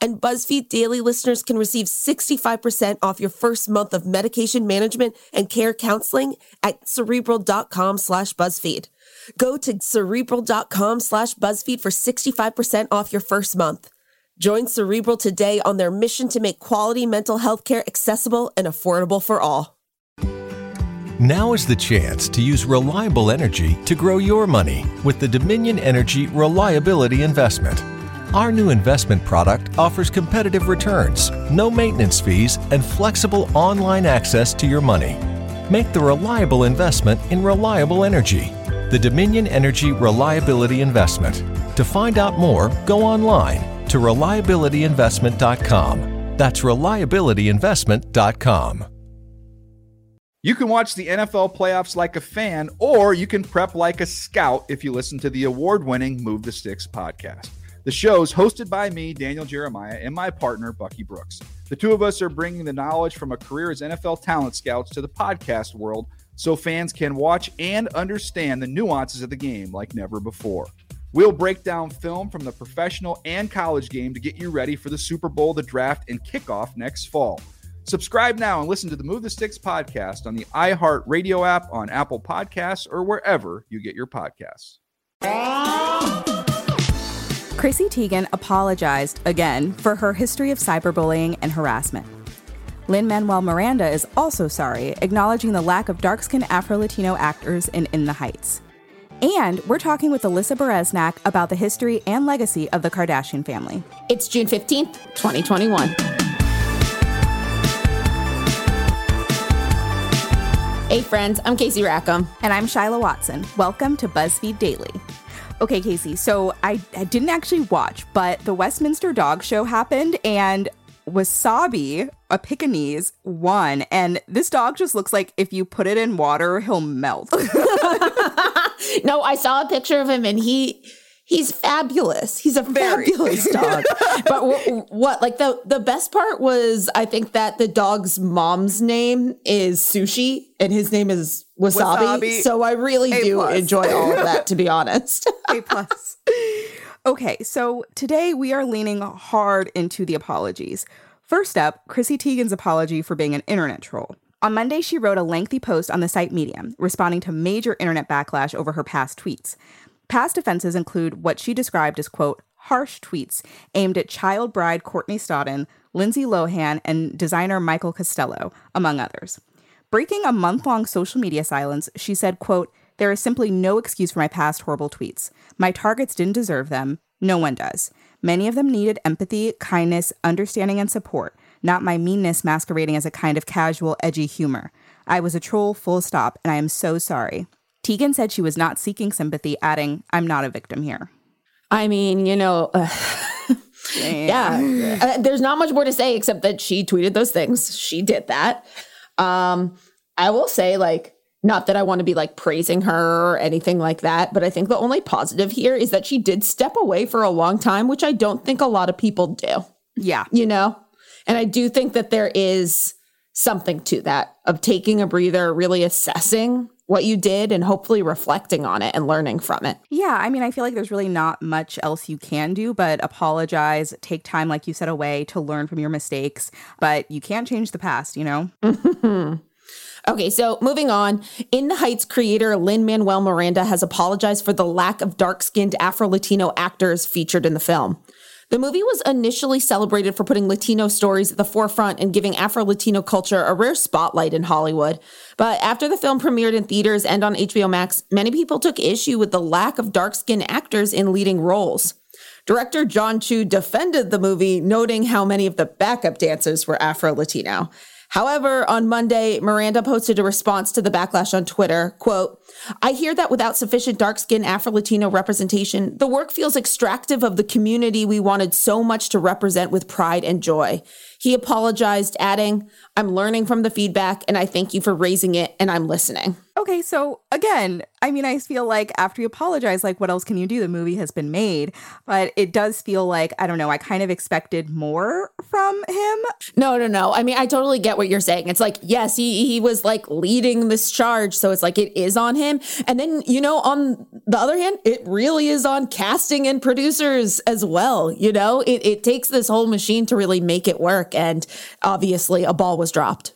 And BuzzFeed Daily listeners can receive 65% off your first month of medication management and care counseling at cerebral.com slash BuzzFeed. Go to cerebral.com slash BuzzFeed for 65% off your first month. Join Cerebral today on their mission to make quality mental health care accessible and affordable for all. Now is the chance to use reliable energy to grow your money with the Dominion Energy Reliability Investment. Our new investment product offers competitive returns, no maintenance fees, and flexible online access to your money. Make the reliable investment in reliable energy. The Dominion Energy Reliability Investment. To find out more, go online to reliabilityinvestment.com. That's reliabilityinvestment.com. You can watch the NFL playoffs like a fan, or you can prep like a scout if you listen to the award winning Move the Sticks podcast. The show's hosted by me, Daniel Jeremiah, and my partner, Bucky Brooks. The two of us are bringing the knowledge from a career as NFL talent scouts to the podcast world so fans can watch and understand the nuances of the game like never before. We'll break down film from the professional and college game to get you ready for the Super Bowl, the draft, and kickoff next fall. Subscribe now and listen to the Move the Sticks podcast on the iHeart Radio app, on Apple Podcasts, or wherever you get your podcasts. Chrissy Teigen apologized again for her history of cyberbullying and harassment. Lin Manuel Miranda is also sorry, acknowledging the lack of dark skinned Afro Latino actors in In the Heights. And we're talking with Alyssa Bereznak about the history and legacy of the Kardashian family. It's June 15th, 2021. Hey, friends, I'm Casey Rackham. And I'm Shyla Watson. Welcome to BuzzFeed Daily. Okay, Casey, so I, I didn't actually watch, but the Westminster Dog Show happened and Wasabi, a Pekingese, won. And this dog just looks like if you put it in water, he'll melt. no, I saw a picture of him and he he's fabulous. He's a Very. fabulous dog. but w- what like the the best part was I think that the dog's mom's name is Sushi and his name is Wasabi. Wasabi. So I really A do plus. enjoy all of that to be honest. A plus. Okay, so today we are leaning hard into the apologies. First up, Chrissy Teigen's apology for being an internet troll. On Monday, she wrote a lengthy post on the site Medium, responding to major internet backlash over her past tweets. Past offenses include what she described as, quote, harsh tweets aimed at child bride Courtney Stodden, Lindsay Lohan, and designer Michael Costello, among others. Breaking a month long social media silence, she said, quote, There is simply no excuse for my past horrible tweets. My targets didn't deserve them. No one does. Many of them needed empathy, kindness, understanding, and support, not my meanness masquerading as a kind of casual, edgy humor. I was a troll, full stop, and I am so sorry. Teigen said she was not seeking sympathy, adding, I'm not a victim here. I mean, you know, uh, yeah, uh, there's not much more to say except that she tweeted those things. She did that. Um, I will say, like, not that I want to be like praising her or anything like that, but I think the only positive here is that she did step away for a long time, which I don't think a lot of people do. Yeah. You know? And I do think that there is something to that of taking a breather, really assessing what you did and hopefully reflecting on it and learning from it. Yeah, I mean, I feel like there's really not much else you can do but apologize, take time, like you said, away to learn from your mistakes. But you can't change the past, you know? Okay, so moving on. In the Heights creator Lin Manuel Miranda has apologized for the lack of dark skinned Afro Latino actors featured in the film. The movie was initially celebrated for putting Latino stories at the forefront and giving Afro Latino culture a rare spotlight in Hollywood. But after the film premiered in theaters and on HBO Max, many people took issue with the lack of dark skinned actors in leading roles. Director Jon Chu defended the movie, noting how many of the backup dancers were Afro Latino. However, on Monday, Miranda posted a response to the backlash on Twitter, quote, I hear that without sufficient dark skin Afro-Latino representation, the work feels extractive of the community we wanted so much to represent with pride and joy. He apologized, adding, I'm learning from the feedback and I thank you for raising it and I'm listening. Okay, so again, I mean, I feel like after you apologize, like, what else can you do? The movie has been made, but it does feel like, I don't know, I kind of expected more from him. No, no, no. I mean, I totally get what you're saying. It's like, yes, he, he was like leading this charge. So it's like it is on him. And then, you know, on the other hand, it really is on casting and producers as well. You know, it, it takes this whole machine to really make it work. And obviously, a ball was dropped.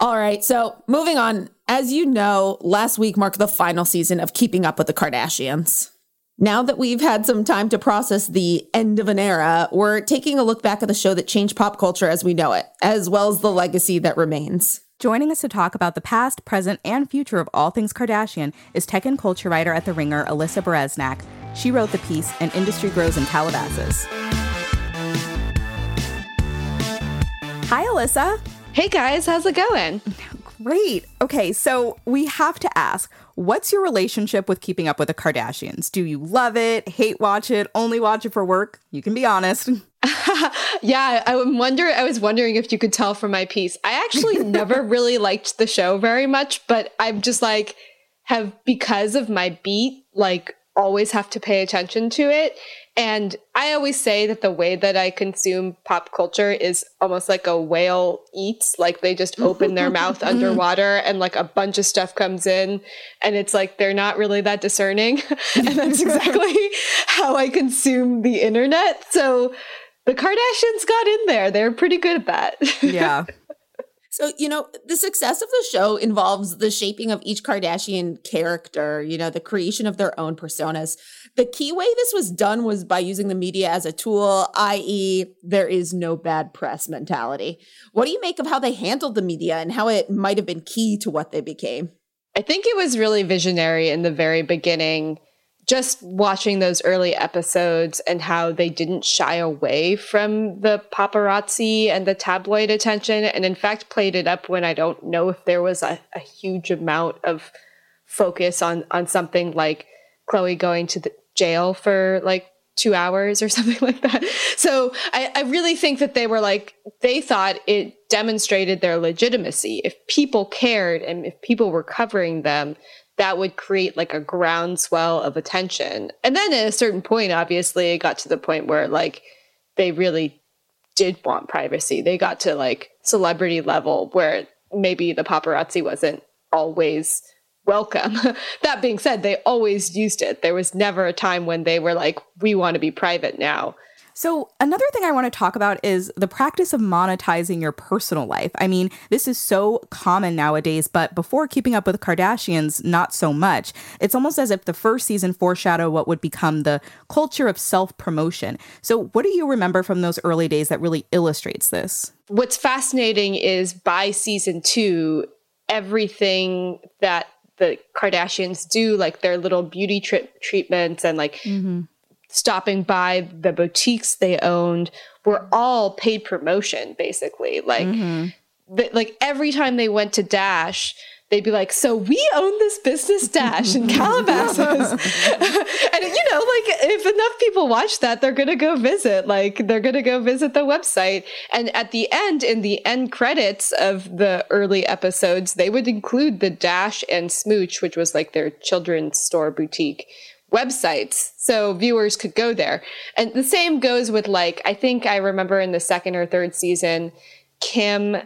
All right, so moving on. As you know, last week marked the final season of Keeping Up with the Kardashians. Now that we've had some time to process the end of an era, we're taking a look back at the show that changed pop culture as we know it, as well as the legacy that remains. Joining us to talk about the past, present, and future of all things Kardashian is tech and culture writer at The Ringer, Alyssa Bereznak. She wrote the piece, An Industry Grows in Calabasas. Hi, Alyssa. Hey guys, how's it going? Great. Okay, so we have to ask what's your relationship with keeping up with the Kardashians? Do you love it, hate watch it, only watch it for work? You can be honest. yeah, I wonder I was wondering if you could tell from my piece. I actually never really liked the show very much, but I'm just like have because of my beat like always have to pay attention to it and I always say that the way that I consume pop culture is almost like a whale eats. Like they just open their mouth underwater and like a bunch of stuff comes in. And it's like they're not really that discerning. and that's exactly how I consume the internet. So the Kardashians got in there. They're pretty good at that. Yeah. So, you know, the success of the show involves the shaping of each Kardashian character, you know, the creation of their own personas. The key way this was done was by using the media as a tool, i.e., there is no bad press mentality. What do you make of how they handled the media and how it might have been key to what they became? I think it was really visionary in the very beginning just watching those early episodes and how they didn't shy away from the paparazzi and the tabloid attention, and in fact played it up when I don't know if there was a, a huge amount of focus on on something like Khloé going to the jail for like two hours or something like that. So I, I, really think that they were like, they thought it demonstrated their legitimacy. If people cared and if people were covering them, that would create like a groundswell of attention. And then at a certain point, obviously, it got to the point where like they really did want privacy. They got to like celebrity level where maybe the paparazzi wasn't always welcome. that being said, they always used it. There was never a time when they were like, we want to be private now. So, another thing I want to talk about is the practice of monetizing your personal life. I mean, this is so common nowadays, but before keeping up with Kardashians, not so much. It's almost as if the first season foreshadowed what would become the culture of self promotion. So, what do you remember from those early days that really illustrates this? What's fascinating is by season two, everything that the Kardashians do, like their little beauty trip treatments and like mm-hmm stopping by the boutiques they owned were all paid promotion basically. Like mm-hmm. the, like every time they went to dash they'd be like so we own this business dash in calabasas. And you know like if enough people watch that they're gonna go visit like they're gonna go visit the website. And at the end in the end credits of the early episodes they would include the dash and smooch which was like their children's store boutique websites so viewers could go there. And the same goes with like I think I remember in the second or third season Kim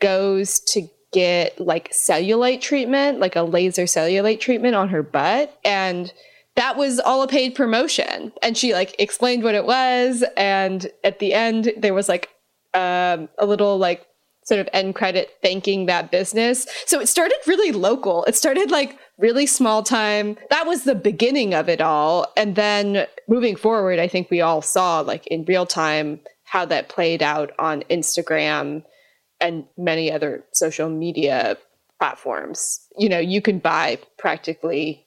goes to get like cellulite treatment, like a laser cellulite treatment on her butt and that was all a paid promotion and she like explained what it was and at the end there was like um, a little like sort of end credit thanking that business. So it started really local. It started like really small time. That was the beginning of it all. And then moving forward, I think we all saw like in real time how that played out on Instagram and many other social media platforms. You know, you can buy practically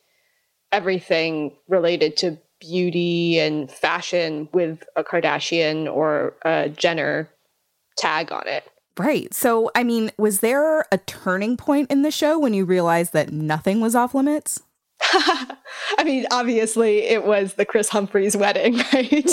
everything related to beauty and fashion with a Kardashian or a Jenner tag on it. Right. So, I mean, was there a turning point in the show when you realized that nothing was off limits? I mean, obviously, it was the Kris Humphries wedding, right? there we go.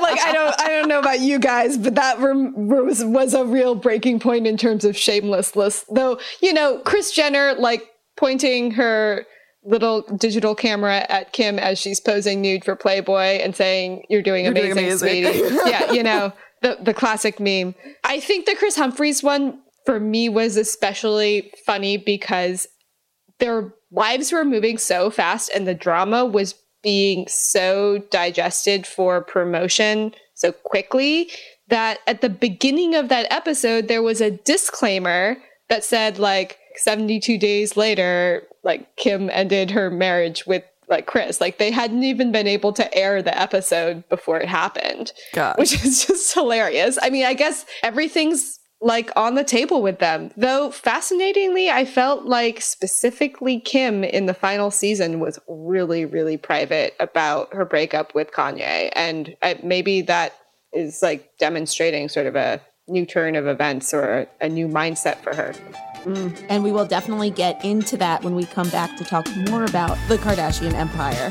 like, I don't, I don't know about you guys, but that was was a real breaking point in terms of shamelessness. Though, you know, Kris Jenner like pointing her little digital camera at Kim as she's posing nude for Playboy and saying, "You're doing You're amazing, doing amazing. sweetie." yeah, you know the the classic meme. I think the Kris Humphries one for me was especially funny because their lives were moving so fast and the drama was being so digested for promotion so quickly that at the beginning of that episode there was a disclaimer that said like 72 days later like Kim ended her marriage with like Kris, Like they hadn't even been able to air the episode before it happened, which is just hilarious. I mean, I guess everything's like on the table with them. Though fascinatingly, I felt like specifically Kim in the final season was really, really private about her breakup with Kanye. And I, maybe that is like demonstrating sort of a new turn of events or a, new mindset for her. Mm. And we will definitely get into that when we come back to talk more about the Kardashian empire.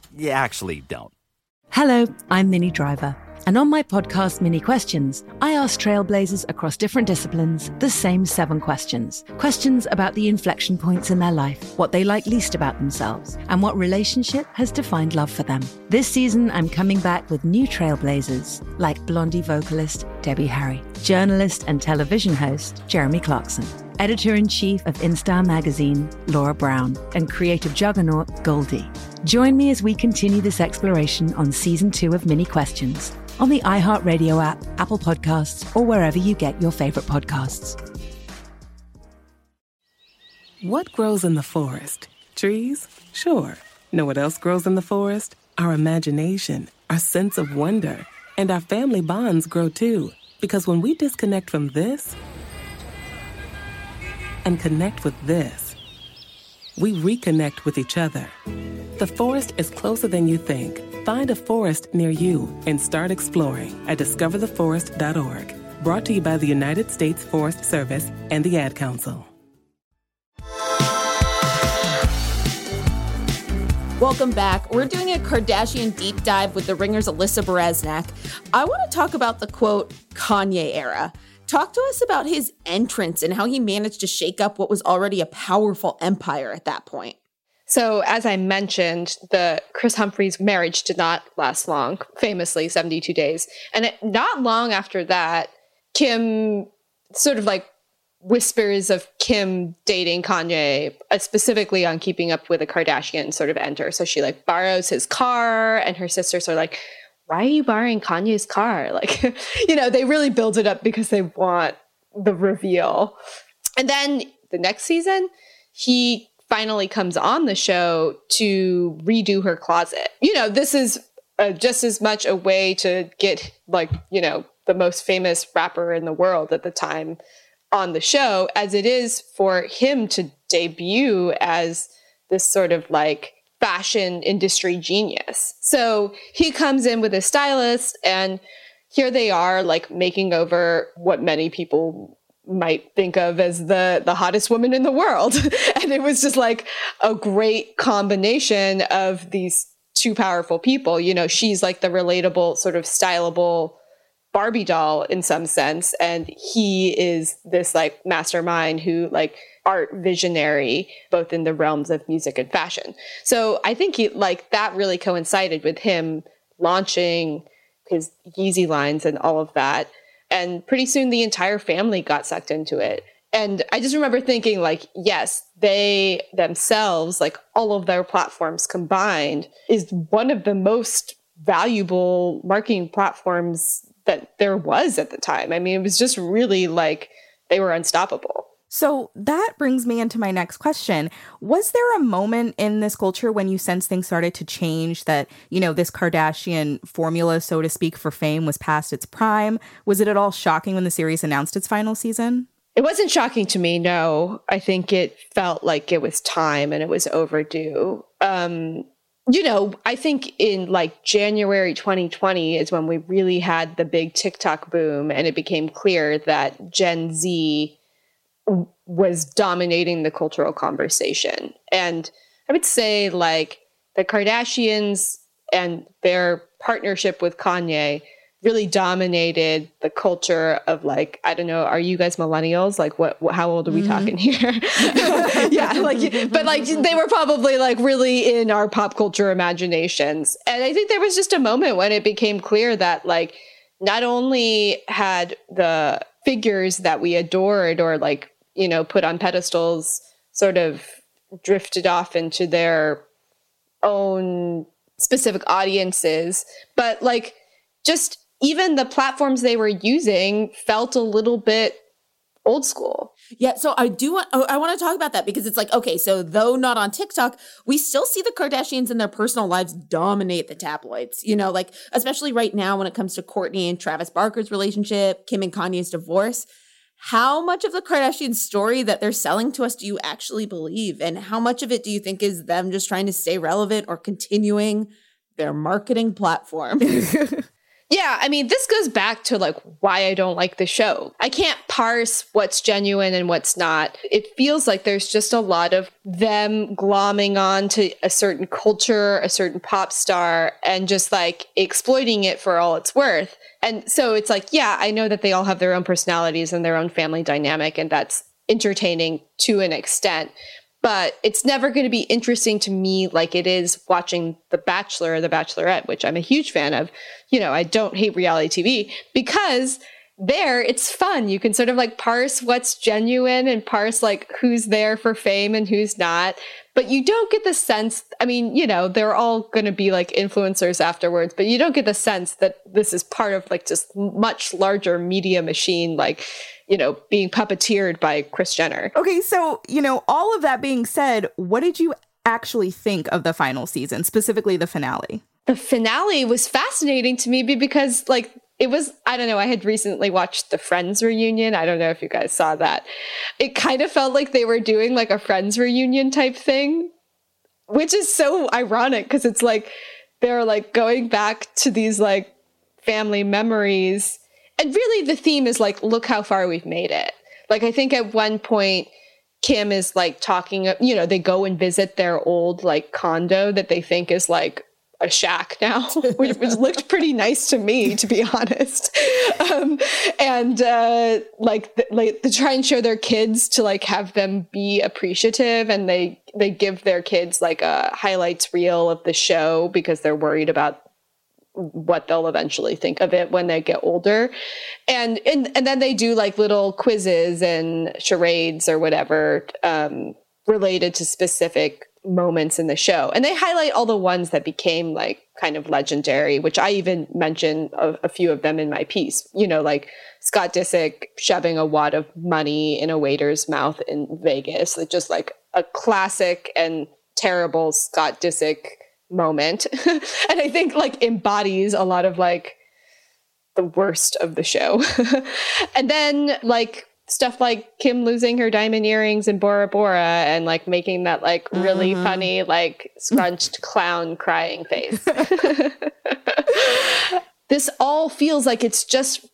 you actually don't. Hello, I'm Minnie Driver. And on my podcast, Minnie Questions, I ask trailblazers across different disciplines the same seven questions. Questions about the inflection points in their life, what they like least about themselves, and what relationship has defined love for them. This season, I'm coming back with new trailblazers like Blondie vocalist Debbie Harry, journalist and television host Jeremy Clarkson editor in chief of InStyle magazine, Laura Brown, and creative juggernaut, Goldie. Join me as we continue this exploration on season two of Minnie Questions on the iHeartRadio app, Apple Podcasts, or wherever you get your favorite podcasts. What grows in the forest? Trees? Sure. Know what else grows in the forest? Our imagination, our sense of wonder, and our family bonds grow too. Because when we disconnect from this, and connect with this. We reconnect with each other. The forest is closer than you think. Find a forest near you and start exploring at discovertheforest.org. Brought to you by the United States Forest Service and the Ad Council. Welcome back. We're doing a Kardashian deep dive with the Ringer's Alyssa Bereznak. I want to talk about the quote Kanye era. Talk to us about his entrance and how he managed to shake up what was already a powerful empire at that point. So, as I mentioned, the Kris Humphries marriage did not last long, famously 72 days. And it, not long after that, Kim sort of like whispers of Kim dating Kanye, uh, specifically on keeping up with the Kardashians, sort of enter. So she like borrows his car, and her sisters are like, why are you borrowing Kanye's car? Like, you know, they really build it up because they want the reveal. And then the next season, he finally comes on the show to redo her closet. You know, this is uh, just as much a way to get, like, you know, the most famous rapper in the world at the time on the show as it is for him to debut as this sort of like fashion industry genius. So he comes in with a stylist, and here they are, like making over what many people might think of as the the hottest woman in the world and it was just like a great combination of these two powerful people you know she's like the relatable sort of stylable barbie doll in some sense and he is this like mastermind who like art visionary, both in the realms of music and fashion. So I think he, like that really coincided with him launching his Yeezy lines and all of that. And pretty soon the entire family got sucked into it. And I just remember thinking, like, yes, they themselves, like all of their platforms combined, is one of the most valuable marketing platforms that there was at the time. I mean, it was just really like they were unstoppable. So that brings me into my next question. Was there a moment in this culture when you sense things started to change that, you know, this Kardashian formula, so to speak, for fame was past its prime? Was it at all shocking when the series announced its final season? It wasn't shocking to me, no. I think it felt like it was time and it was overdue. Um, you know, I think in like January 2020 is when we really had the big TikTok boom and it became clear that Gen Z was dominating the cultural conversation. And I would say like the Kardashians and their partnership with Kanye really dominated the culture of like I don't know are you guys millennials? Like what, what how old are we mm-hmm. talking here? Yeah like but like they were probably like really in our pop culture imaginations. And I think there was just a moment when it became clear that like not only had the figures that we adored or like you know put on pedestals sort of drifted off into their own specific audiences but like just even the platforms they were using felt a little bit old school. Yeah, so I do want oh, I want to talk about that because it's like okay, so though not on TikTok, we still see the Kardashians in their personal lives dominate the tabloids. You know, like especially right now when it comes to Kourtney and Travis Barker's relationship, Kim and Kanye's divorce. How much of the Kardashian story that they're selling to us do you actually believe? And how much of it do you think is them just trying to stay relevant or continuing their marketing platform? Yeah, I mean, this goes back to like why I don't like the show. I can't parse what's genuine and what's not. It feels like there's just a lot of them glomming on to a certain culture, a certain pop star, and just like exploiting it for all it's worth. And so it's like, yeah, I know that they all have their own personalities and their own family dynamic, and that's entertaining to an extent but it's never going to be interesting to me like it is watching The Bachelor or The Bachelorette, which I'm a huge fan of. You know, I don't hate reality TV because there it's fun. You can sort of like parse what's genuine and parse like who's there for fame and who's not. But you don't get the sense, I mean, you know, they're all going to be like influencers afterwards, but you don't get the sense that this is part of like just much larger media machine like you know, being puppeteered by Kris Jenner. Okay, so, you know, all of that being said, what did you actually think of the final season, specifically the finale? The finale was fascinating to me because, like, it was, I don't know, I had recently watched the Friends reunion. I don't know if you guys saw that. It kind of felt like they were doing like a Friends reunion type thing, which is so ironic because it's like they're like going back to these like family memories and really the theme is like, look how far we've made it. Like, I think at one point, Kim is like talking, you know, they go and visit their old like condo that they think is like a shack now, which, looked pretty nice to me, to be honest. Um, and uh, like, like they try and show their kids to like have them be appreciative, and they they give their kids like a highlights reel of the show because they're worried about what they'll eventually think of it when they get older. And and, and then they do like little quizzes and charades or whatever um, related to specific moments in the show. And they highlight all the ones that became like kind of legendary, which I even mention a, a few of them in my piece. You know, like Scott Disick shoving a wad of money in a waiter's mouth in Vegas. Like just like a classic and terrible Scott Disick moment. and I think like embodies a lot of like the worst of the show. and then like stuff like Kim losing her diamond earrings in Bora Bora and like making that like really mm-hmm. funny like scrunched clown crying face. this all feels like it's just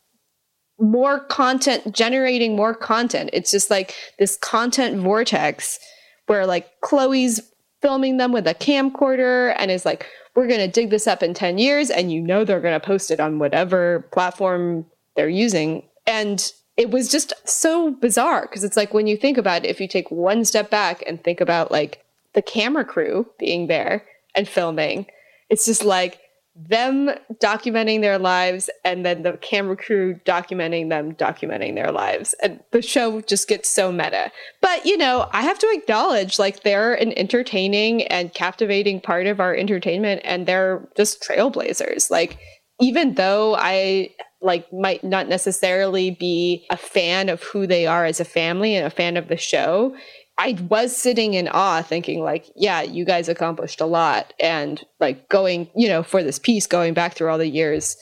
more content generating more content. It's just like this content vortex where like Khloé's filming them with a camcorder and is like, we're going to dig this up in 10 years. And you know, they're going to post it on whatever platform they're using. And it was just so bizarre because it's like when you think about it, if you take one step back and think about like the camera crew being there and filming, it's just like them documenting their lives and then the camera crew documenting them documenting their lives. And the show just gets so meta. But you know i have to acknowledge like they're an entertaining and captivating part of our entertainment and they're just trailblazers. Like even though i like might not necessarily be a fan of who they are as a family and a fan of the show I was sitting in awe thinking like, yeah, you guys accomplished a lot. And like going, you know, for this piece, going back through all the years,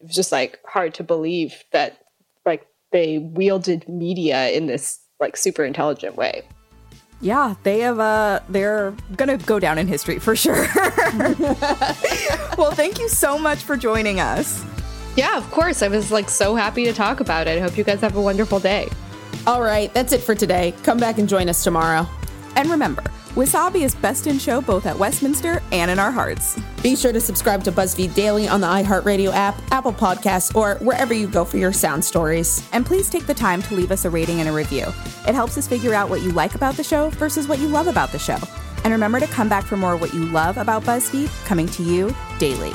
it was just like hard to believe that like they wielded media in this like super intelligent way. Yeah, they have uh they're gonna go down in history for sure. well, thank you so much for joining us. Yeah, of course. I was like so happy to talk about it. I hope you guys have a wonderful day. All right, that's it for today. Come back and join us tomorrow. And remember, Wasabi is best in show both at Westminster and in our hearts. Be sure to subscribe to BuzzFeed Daily on the iHeartRadio app, Apple Podcasts, or wherever you go for your sound stories. And please take the time to leave us a rating and a review. It helps us figure out what you like about the show versus what you love about the show. And remember to come back for more what you love about BuzzFeed coming to you daily.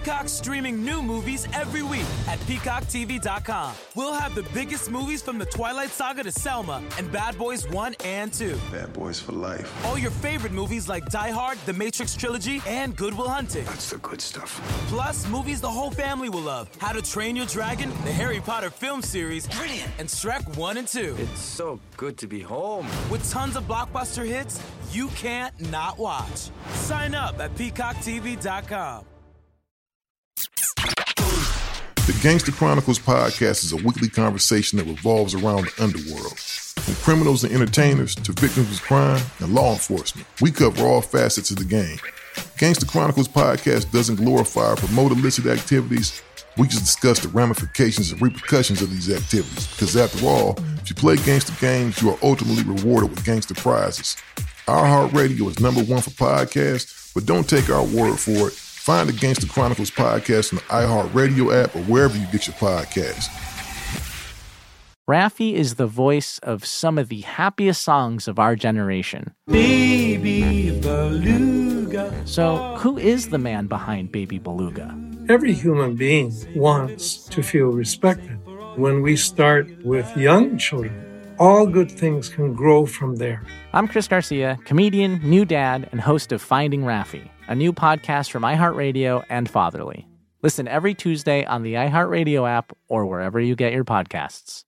Peacock streaming new movies every week at peacocktv.com. We'll have the biggest movies from the Twilight Saga to Selma and Bad Boys 1 and 2. Bad Boys for life. All your favorite movies like Die Hard, The Matrix Trilogy, and Good Will Hunting. That's the good stuff. Plus, movies the whole family will love. How to Train Your Dragon, the Harry Potter film series, Brilliant. and Shrek 1 and 2. It's so good to be home. With tons of blockbuster hits you can't not watch. Sign up at peacocktv.com. The Gangster Chronicles podcast is a weekly conversation that revolves around the underworld. From criminals and entertainers to victims of crime and law enforcement, we cover all facets of the game. Gangster Chronicles podcast doesn't glorify or promote illicit activities. We just discuss the ramifications and repercussions of these activities. Because after all, if you play gangster games, you are ultimately rewarded with gangster prizes. iHeartRadio is number one for podcasts, but don't take our word for it. Find the Gangster Chronicles podcast on the iHeartRadio app or wherever you get your podcasts. Raffi is the voice of some of the happiest songs of our generation. Baby Beluga. So, who is the man behind Baby Beluga? Every human being wants to feel respected. When we start with young children, all good things can grow from there. I'm Chris Garcia, comedian, new dad, and host of Finding Raffi, a new podcast from iHeartRadio and Fatherly. Listen every Tuesday on the iHeartRadio app or wherever you get your podcasts.